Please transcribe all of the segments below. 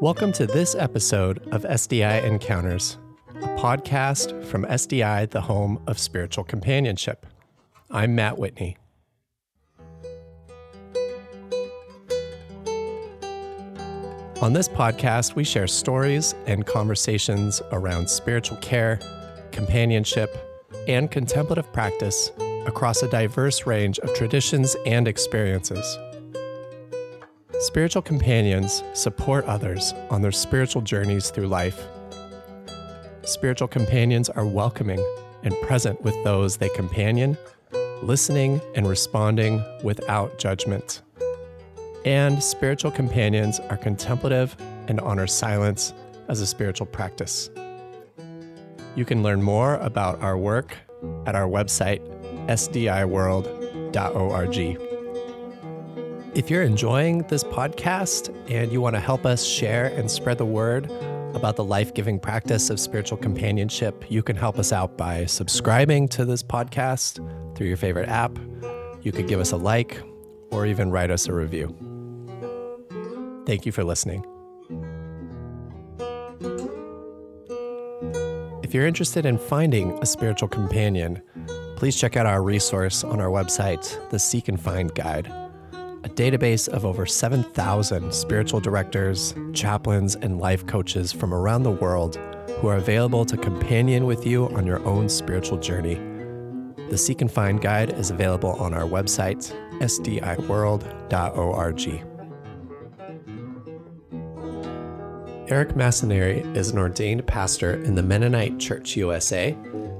Welcome to this episode of SDI Encounters, a podcast from SDI, the home of spiritual companionship. I'm Matt Whitney. On this podcast, we share stories and conversations around spiritual care, companionship, and contemplative practice across a diverse range of traditions and experiences. Spiritual companions support others on their spiritual journeys through life. Spiritual companions are welcoming and present with those they companion, listening and responding without judgment. And spiritual companions are contemplative and honor silence as a spiritual practice. You can learn more about our work at our website, sdiworld.org. If you're enjoying this podcast and you want to help us share and spread the word about the life giving practice of spiritual companionship, you can help us out by subscribing to this podcast through your favorite app. You could give us a like or even write us a review. Thank you for listening. If you're interested in finding a spiritual companion, please check out our resource on our website, the Seek and Find Guide a database of over 7,000 spiritual directors, chaplains, and life coaches from around the world who are available to companion with you on your own spiritual journey. The Seek and Find Guide is available on our website, sdiworld.org. Eric Massanari is an ordained pastor in the Mennonite Church USA,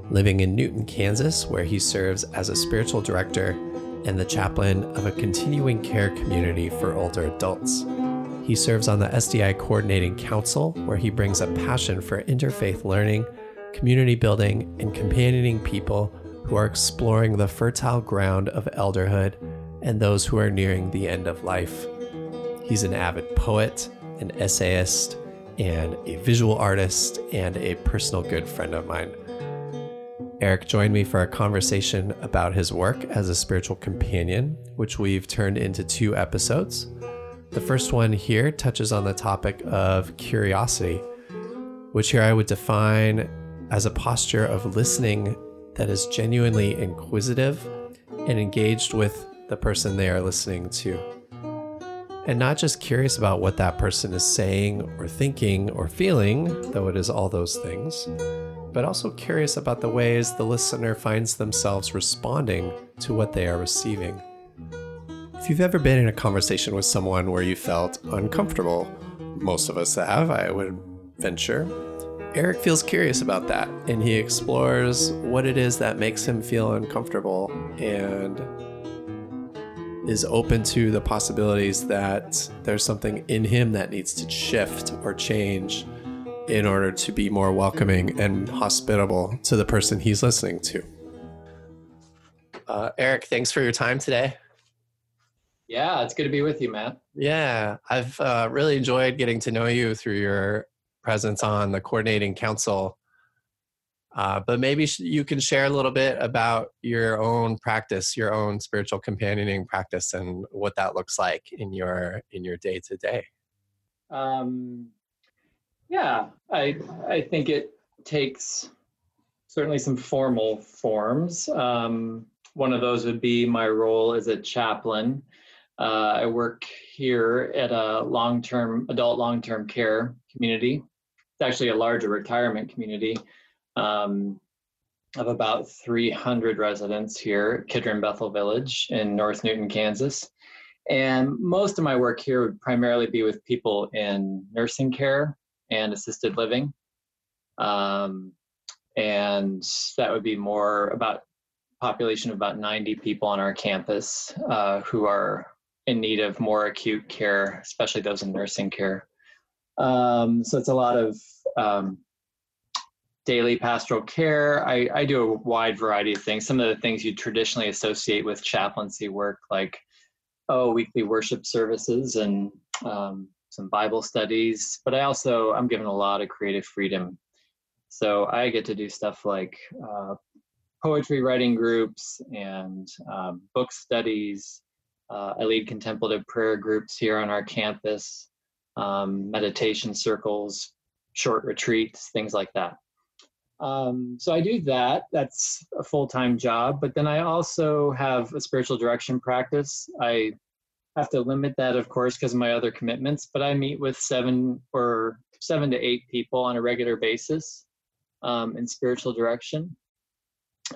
living in Newton, Kansas, where he serves as a spiritual director and the chaplain of a continuing care community for older adults. He serves on the SDI Coordinating Council, where he brings a passion for interfaith learning, community building, and companioning people who are exploring the fertile ground of elderhood and those who are nearing the end of life. He's an avid poet, an essayist, and a visual artist, and a personal good friend of mine. Eric joined me for a conversation about his work as a spiritual companion, which we've turned into two episodes. The first one here touches on the topic of curiosity, which here I would define as a posture of listening that is genuinely inquisitive and engaged with the person they are listening to. And not just curious about what that person is saying or thinking or feeling, though it is all those things but also curious about the ways the listener finds themselves responding to what they are receiving. If you've ever been in a conversation with someone where you felt uncomfortable, most of us have, I would venture, Eric feels curious about that and he explores what it is that makes him feel uncomfortable and is open to the possibilities that there's something in him that needs to shift or change in order to be more welcoming and hospitable to the person he's listening to. Uh, Eric, thanks for your time today. Yeah, it's good to be with you, Matt. Yeah, I've uh, really enjoyed getting to know you through your presence on the coordinating council. Uh, but maybe you can share a little bit about your own practice, your own spiritual companioning practice, and what that looks like in your in your day to day. Yeah, I I think it takes certainly some formal forms. Um, one of those would be my role as a chaplain. Uh, I work here at a long-term adult long-term care community. It's actually a larger retirement community um, of about 300 residents here Kidron Bethel Village in North Newton, Kansas. And most of my work here would primarily be with people in nursing care and assisted living. Um, and that would be more about population of about 90 people on our campus uh, who are in need of more acute care, especially those in nursing care. Um, so it's a lot of um, daily pastoral care. I, I, do a wide variety of things. Some of the things you traditionally associate with chaplaincy work, like oh, weekly worship services and um, some Bible studies, but I also I'm given a lot of creative freedom. So I get to do stuff like uh, poetry writing groups and um, book studies. Uh, I lead contemplative prayer groups here on our campus. um, meditation circles, short retreats, things like that. Um, so I do that. That's a full time job. But then I also have a spiritual direction practice. I have to limit that, of course, because of my other commitments. But I meet with seven or seven to eight people on a regular basis um, in spiritual direction.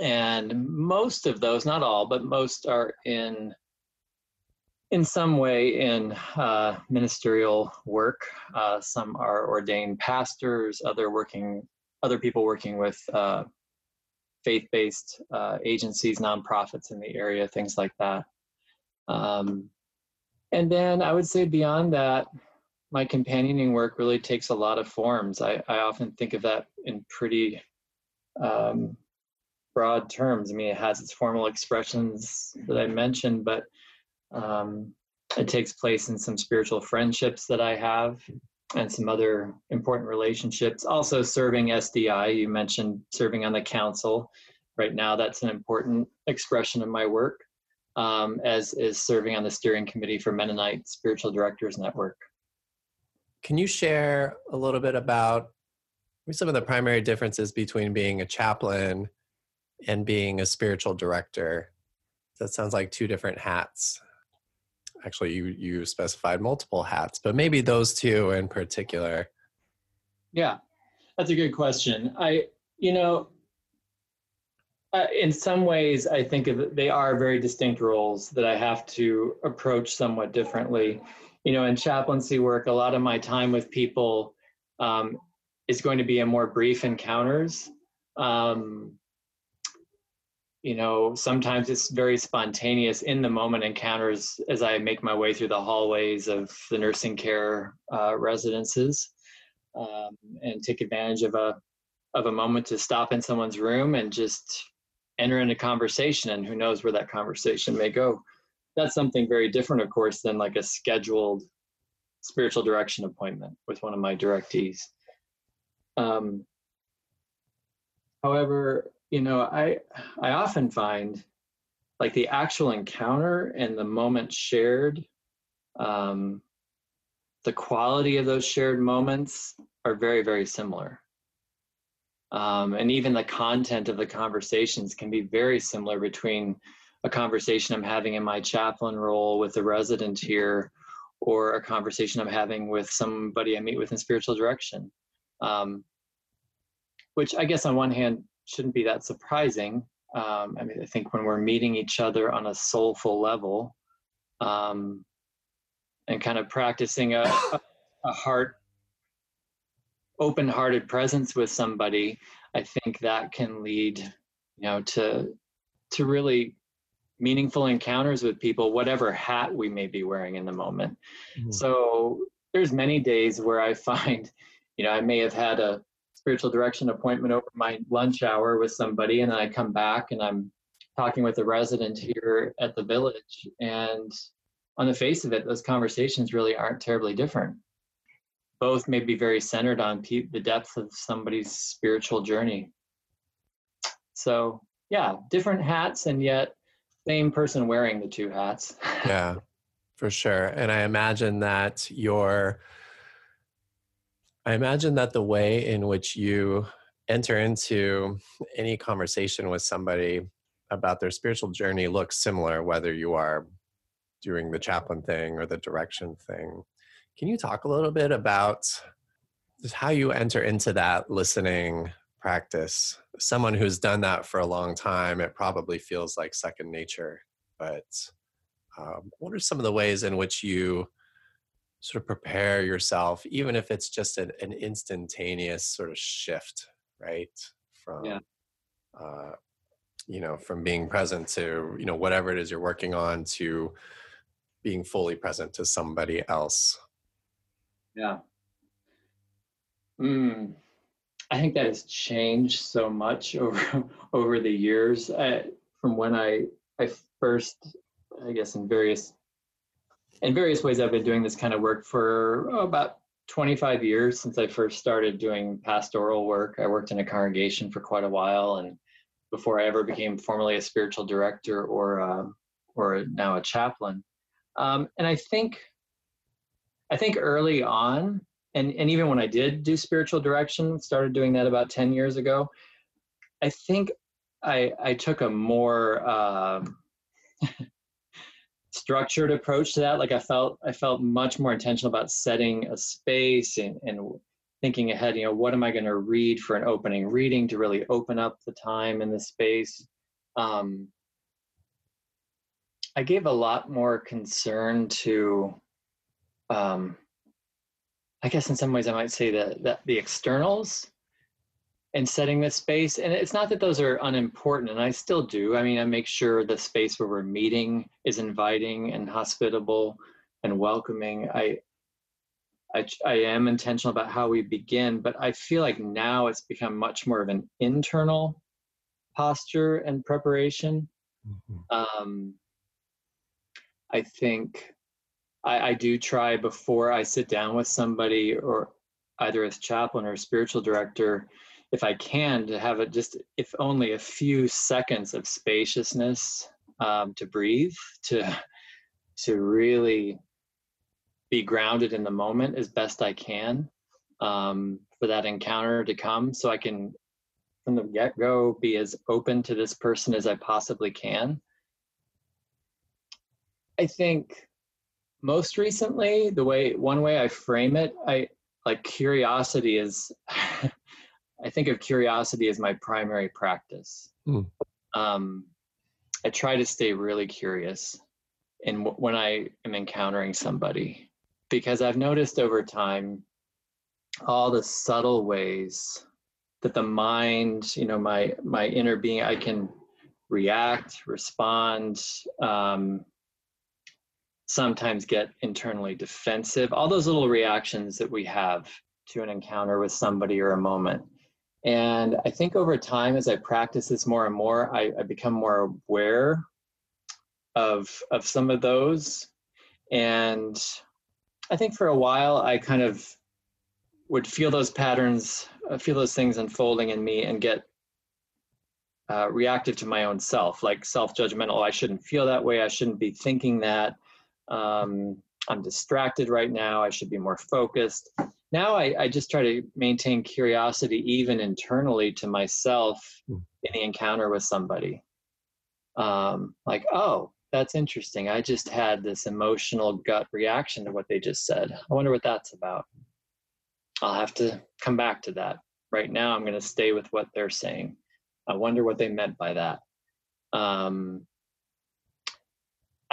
And most of those, not all, but most are in in some way in uh, ministerial work. Uh, some are ordained pastors, other working, other people working with uh, faith-based uh, agencies, nonprofits in the area, things like that. Um, and then I would say beyond that, my companioning work really takes a lot of forms. I, I often think of that in pretty um, broad terms. I mean, it has its formal expressions that I mentioned, but um, it takes place in some spiritual friendships that I have and some other important relationships. Also, serving SDI, you mentioned serving on the council. Right now, that's an important expression of my work, um, as is serving on the steering committee for Mennonite Spiritual Directors Network. Can you share a little bit about some of the primary differences between being a chaplain and being a spiritual director? That sounds like two different hats actually you you specified multiple hats but maybe those two in particular yeah that's a good question i you know uh, in some ways i think they are very distinct roles that i have to approach somewhat differently. You know in chaplaincy work a lot of my time with people um, is going to be in more brief encounters. Um, you know, sometimes it's very spontaneous in the moment encounters as I make my way through the hallways of the nursing care uh, residences um, and take advantage of a of a moment to stop in someone's room and just enter into conversation and who knows where that conversation may go. That's something very different, of course, than like a scheduled spiritual direction appointment with one of my directees. Um, however, you know, I I often find like the actual encounter and the moment shared, um, the quality of those shared moments are very very similar. Um, and even the content of the conversations can be very similar between a conversation I'm having in my chaplain role with a resident here or a conversation I'm having with somebody I meet with in spiritual direction. Um, which I guess on one hand shouldn't be that surprising. Um, I mean, I think when we're meeting each other on a soulful level, um, and kind of practicing a, a heart, open-hearted presence with somebody, I think that can lead, you know, to to really meaningful encounters with people, whatever hat we may be wearing in the moment. Mm-hmm. So there's many days where I find, you know, I may have had a spiritual direction appointment over my lunch hour with somebody, and then I come back and I'm talking with a resident here at the village. And on the face of it, those conversations really aren't terribly different. Both may be very centered on pe- the depth of somebody's spiritual journey. So, yeah, different hats, and yet same person wearing the two hats. yeah, for sure. And I imagine that your I imagine that the way in which you enter into any conversation with somebody about their spiritual journey looks similar, whether you are doing the chaplain thing or the direction thing. Can you talk a little bit about just how you enter into that listening practice? Someone who's done that for a long time, it probably feels like second nature. But um, what are some of the ways in which you sort of prepare yourself, even if it's just an, an instantaneous sort of shift, right? From, yeah. uh, you know, from being present to, you know, whatever it is you're working on to being fully present to somebody else. Yeah. Mm, I think that has changed so much over over the years. I, from when I I first, I guess, in various in various ways, I've been doing this kind of work for oh, about 25 years since I first started doing pastoral work. I worked in a congregation for quite a while, and before I ever became formally a spiritual director or uh, or now a chaplain. Um, and I think I think early on, and, and even when I did do spiritual direction, started doing that about 10 years ago, I think I, I took a more um, structured approach to that. Like I felt I felt much more intentional about setting a space and, and thinking ahead, you know, what am I going to read for an opening reading to really open up the time and the space. Um, I gave a lot more concern to, um, I guess in some ways I might say that, that the externals and setting this space. And it's not that those are unimportant, and I still do. I mean, I make sure the space where we're meeting is inviting and hospitable and welcoming. I, I, I am intentional about how we begin, but I feel like now it's become much more of an internal posture and preparation. Mm-hmm. Um, I think I, I do try before I sit down with somebody or either as chaplain or spiritual director if I can, to have it just, if only a few seconds of spaciousness um, to breathe, to to really be grounded in the moment as best I can um, for that encounter to come, so I can, from the get go, be as open to this person as I possibly can. I think most recently, the way one way I frame it, I like curiosity is I think of curiosity as my primary practice. Mm. Um, I try to stay really curious in w- when I am encountering somebody because I've noticed over time all the subtle ways that the mind, you know, my my inner being, I can react, respond, um, sometimes get internally defensive. All those little reactions that we have to an encounter with somebody or a moment. And I think over time, as I practice this more and more, I, I become more aware of of some of those. And I think for a while, I kind of would feel those patterns, uh, feel those things unfolding in me, and get uh, reactive to my own self, like self-judgmental. Oh, I shouldn't feel that way. I shouldn't be thinking that. Um, I'm distracted right now. I should be more focused. Now I, I, just try to maintain curiosity even internally to myself mm. in the encounter with somebody. Um, like oh that's interesting. I just had this emotional gut reaction to what they just said. I wonder what that's about. I'll have to come back to that. Right now i'm going to stay with what they're saying. I wonder what they meant by that. Um,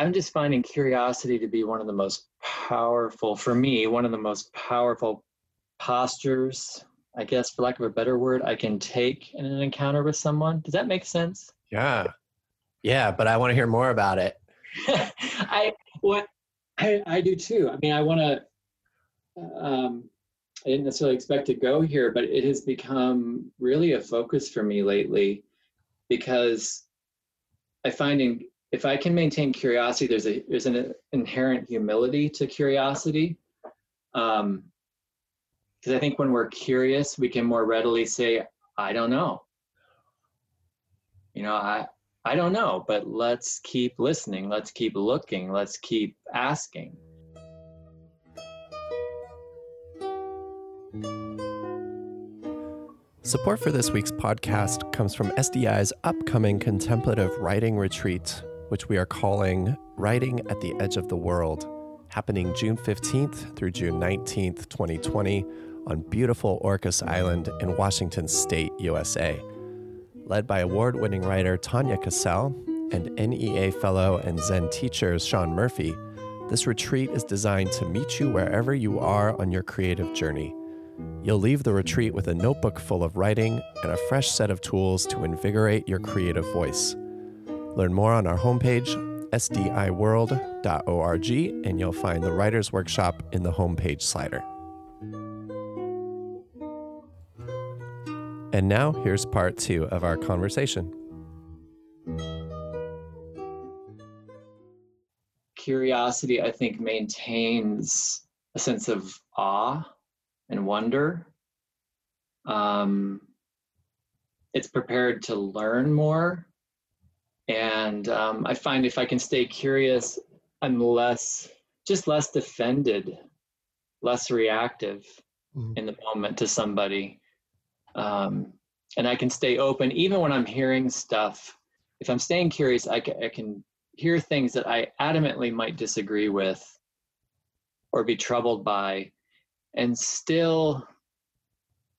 i'm just finding curiosity to be one of the most powerful for me one of the most powerful postures, I guess, for lack of a better word, I can take in an encounter with someone. Does that make sense? Yeah. Yeah, but I want to hear more about it. I what I, I do too. I mean, I want to. Um, I didn't necessarily expect to go here, but it has become really a focus for me lately because I find in, if I can maintain curiosity, there's a there's an inherent humility to curiosity. Um, because I think when we're curious, we can more readily say, I don't know. You know, I, I don't know, but let's keep listening. Let's keep looking. Let's keep asking. Support for this week's podcast comes from SDI's upcoming contemplative writing retreat, which we are calling Writing at the Edge of the World, happening June 15th through June 19th, 2020 on beautiful Orcas Island in Washington State, USA. Led by award winning writer Tania Casselle and NEA fellow and Zen teacher Sean Murphy, this retreat is designed to meet you wherever you are on your creative journey. You'll leave the retreat with a notebook full of writing and a fresh set of tools to invigorate your creative voice. Learn more on our homepage, sdiworld.org, and you'll find the Writer's Workshop in the homepage slider. And now, here's part two of our conversation. Curiosity, I think, maintains a sense of awe and wonder. Um, it's prepared to learn more. And um, I find if I can stay curious, I'm less, just less defended less reactive mm-hmm. in the moment to somebody. Um, and I can stay open even when I'm hearing stuff. If I'm staying curious, I can, I can hear things that I adamantly might disagree with or be troubled by, and still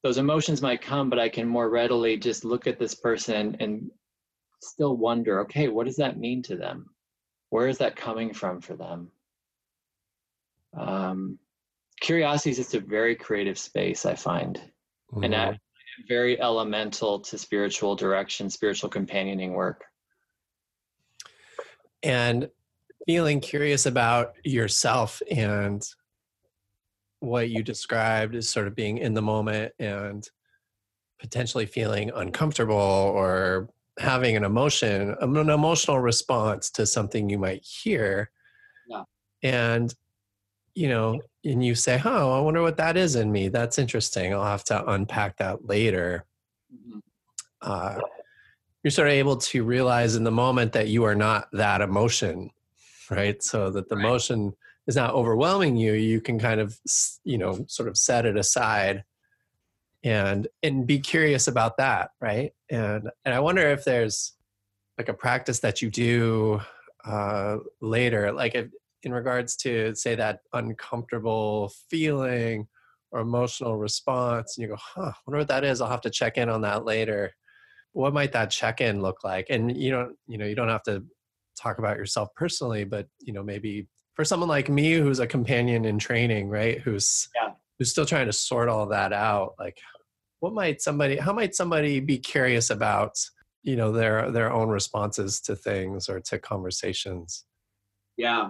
those emotions might come, but I can more readily just look at this person and still wonder okay, what does that mean to them? Where is that coming from for them? Um, curiosity is just a very creative space, I find. Mm-hmm. And very elemental to spiritual direction, spiritual companioning work. And feeling curious about yourself and what you described as sort of being in the moment and potentially feeling uncomfortable or having an emotion, an emotional response to something you might hear. Yeah. And, you know, and you say, oh, I wonder what that is in me. That's interesting. I'll have to unpack that later. Mm-hmm. Uh, you're sort of able to realize in the moment that you are not that emotion, right? So that the right. emotion is not overwhelming you. You can kind of, you know, sort of set it aside and and be curious about that right? And and i wonder if there's like a practice that you do uh later like if, in regards to say that uncomfortable feeling or emotional response and you go huh I wonder what that is i'll have to check in on that later. What might that check-in look like? And you don't you know you don't have to talk about yourself personally but you know maybe for someone like me who's a companion in training right who's yeah. who's still trying to sort all that out like what might somebody how might somebody be curious about you know their their own responses to things or to conversations? Yeah.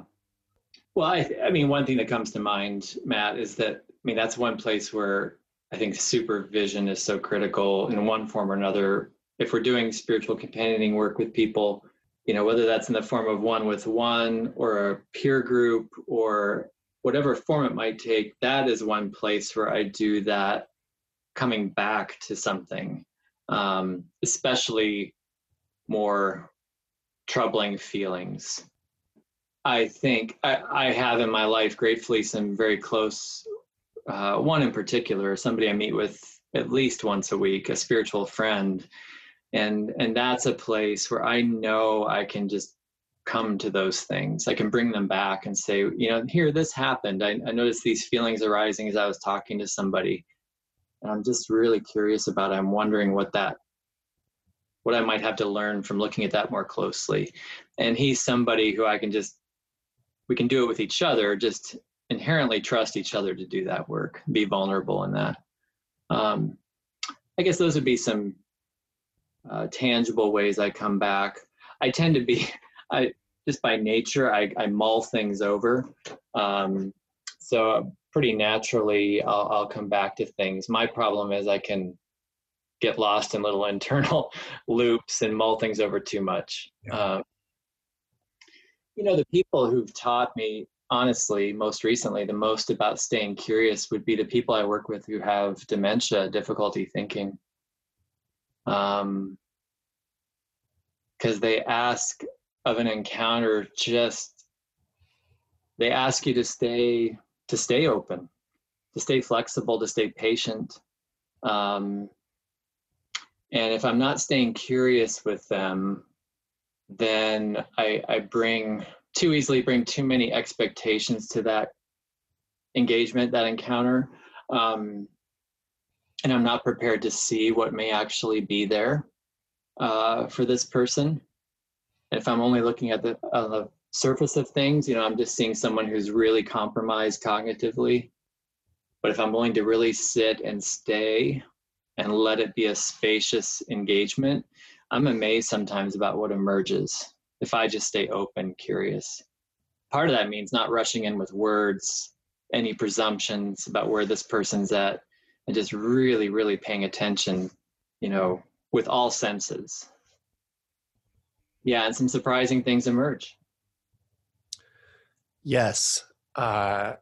Well i i mean one thing that comes to mind matt is that i mean that's one place where i think supervision is so critical in one form or another. If we're doing spiritual companioning work with people you know whether that's in the form of one with one or a peer group or whatever form it might take that is one place where i do that coming back to something, um, especially more troubling feelings. I think I, I, have in my life gratefully some very close, uh, one in particular, somebody I meet with at least once a week, a spiritual friend. And, and that's a place where I know I can just come to those things. I can bring them back and say, you know, here, this happened. I, I noticed these feelings arising as I was talking to somebody and i'm just really curious about it i'm wondering what that what i might have to learn from looking at that more closely. And he's somebody who i can just we can do it with each other just inherently trust each other to do that work be vulnerable in that. Um, i guess those would be some uh, tangible ways i come back. I tend to be i just by nature i, I mull things over. Um, so pretty naturally I'll, I'll come back to things. My problem is I can get lost in little internal loops and mull things over too much. Yeah. Um, you know, the people who've taught me, honestly, most recently, the most about staying curious would be the people I work with who have dementia, difficulty thinking. Um, because they ask of an encounter just they ask you to stay to stay open, to stay flexible, to stay patient. Um, and if I'm not staying curious with them, then I, I bring too easily bring too many expectations to that engagement, that encounter. Um, and I'm not prepared to see what may actually be there uh, for this person. If I'm only looking at the, uh, the surface of things, you know, I'm just seeing someone who's really compromised cognitively. But if I'm willing to really sit and stay and let it be a spacious engagement, I'm amazed sometimes about what emerges if I just stay open, curious. Part of that means not rushing in with words, any presumptions about where this person's at, and just really, really paying attention, you know, with all senses. Yeah, and some surprising things emerge. Yes. Uh,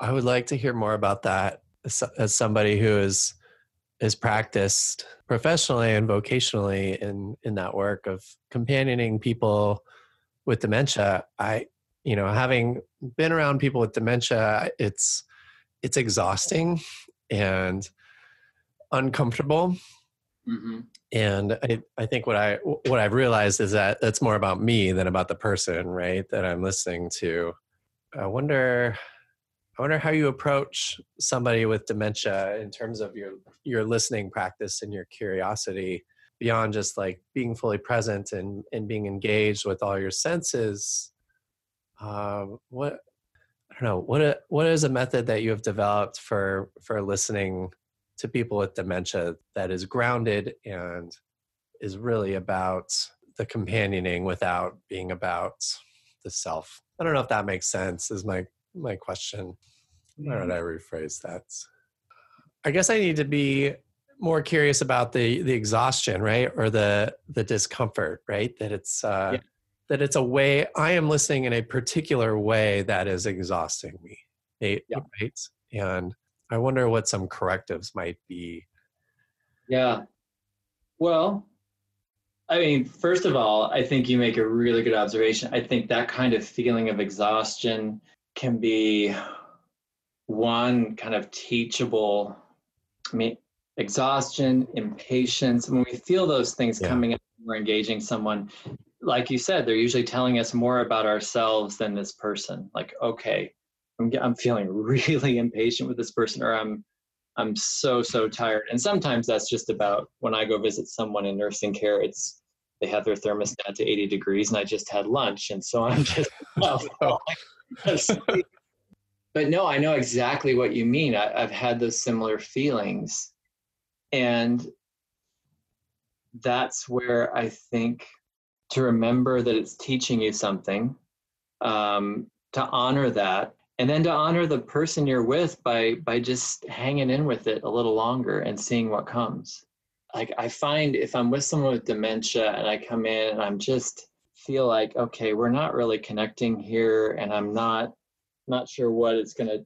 I would like to hear more about that as, as somebody who is is practiced professionally and vocationally in in that work of companioning people with dementia. I, you know, having been around people with dementia, it's it's exhausting and uncomfortable. Mm-hmm. And I, I think what I what I've realized is that that's more about me than about the person, right? That I'm listening to. I wonder I wonder how you approach somebody with dementia in terms of your your listening practice and your curiosity beyond just like being fully present and and being engaged with all your senses. Um, what I don't know what a, what is a method that you have developed for for listening to people with dementia that is grounded and is really about the companioning without being about the self. I don't know if that makes sense. Is my my question. How did I rephrase that? I guess I need to be more curious about the the exhaustion, right, or the the discomfort, right? That it's uh, yeah. that it's a way I am listening in a particular way that is exhausting me, right? Yeah. right? And I wonder what some correctives might be. Yeah. Well, I mean, first of all, I think you make a really good observation. I think that kind of feeling of exhaustion can be one kind of teachable, I mean, exhaustion, impatience. When we feel those things yeah. coming up, we're engaging someone. Like you said, they're usually telling us more about ourselves than this person. Like, okay, I'm, I'm feeling really impatient with this person or i'm i'm so so tired. And sometimes that's just about when i go visit someone in nursing care it's they have their thermostat to 80 degrees and i just had lunch. And so i'm just but no i know exactly what you mean. I, i've had those similar feelings. And that's where i think to remember that it's teaching you something um, to honor that and then to honor the person you're with by by just hanging in with it a little longer and seeing what comes. Like i find if i'm with someone with dementia and i come in and i'm just feel like okay we're not really connecting here and i'm not not sure what it's going to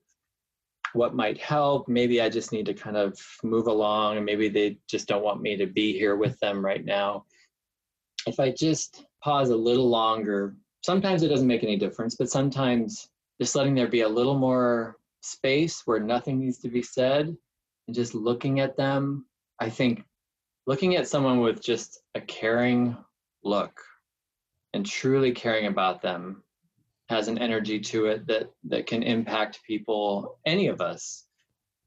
what might help. Maybe i just need to kind of move along and maybe they just don't want me to be here with them right now. If i just pause a little longer sometimes it doesn't make any difference but sometimes just letting there be a little more space where nothing needs to be said and just looking at them. I think looking at someone with just a caring look and truly caring about them has an energy to it that that can impact people any of us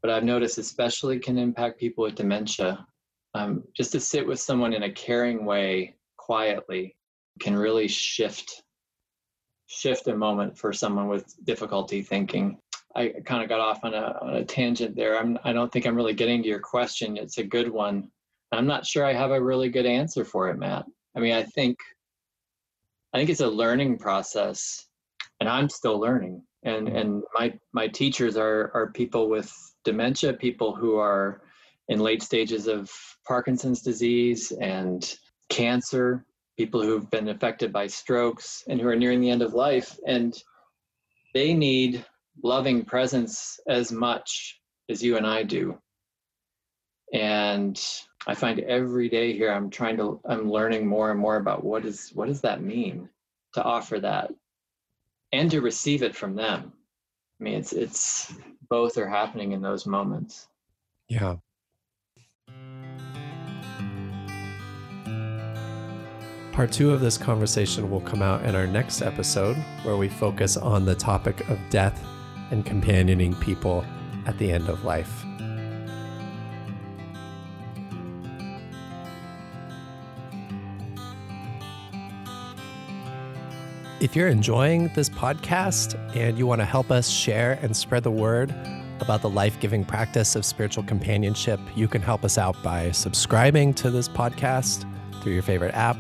but i've noticed especially can impact people with dementia um, just to sit with someone in a caring way quietly can really shift shift a moment for someone with difficulty thinking. I kind of got off on a, on a tangent there. I'm, I don't think I'm really getting to your question. It's a good one. I'm not sure I have a really good answer for it, Matt. I mean, I think I think it's a learning process, and I'm still learning. And mm-hmm. and my my teachers are are people with dementia, people who are in late stages of Parkinson's disease and cancer, people who've been affected by strokes and who are nearing the end of life and they need loving presence as much as you and I do. And I find every day here I'm trying to I'm learning more and more about what is what does that mean to offer that and to receive it from them. I mean it's it's both are happening in those moments. Yeah. Part two of this conversation will come out in our next episode, where we focus on the topic of death and companioning people at the end of life. If you're enjoying this podcast and you want to help us share and spread the word about the life giving practice of spiritual companionship, you can help us out by subscribing to this podcast through your favorite app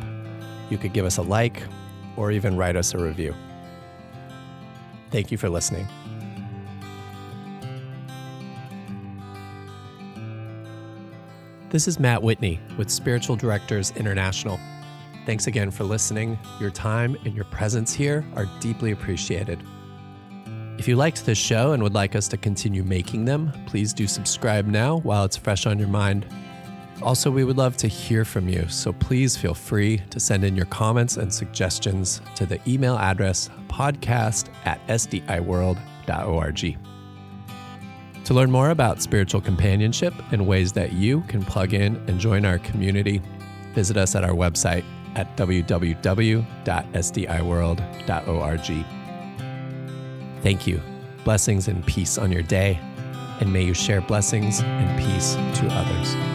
you could give us a like or even write us a review. Thank you for listening. This is Matt Whitney with Spiritual Directors International. Thanks again for listening. Your time and your presence here are deeply appreciated. If you liked this show and would like us to continue making them, please do subscribe now while it's fresh on your mind. Also, we would love to hear from you, so please feel free to send in your comments and suggestions to the email address podcast at sdiworld.org. To learn more about spiritual companionship and ways that you can plug in and join our community, visit us at our website at www.sdiworld.org. Thank you. Blessings and peace on your day, and may you share blessings and peace to others.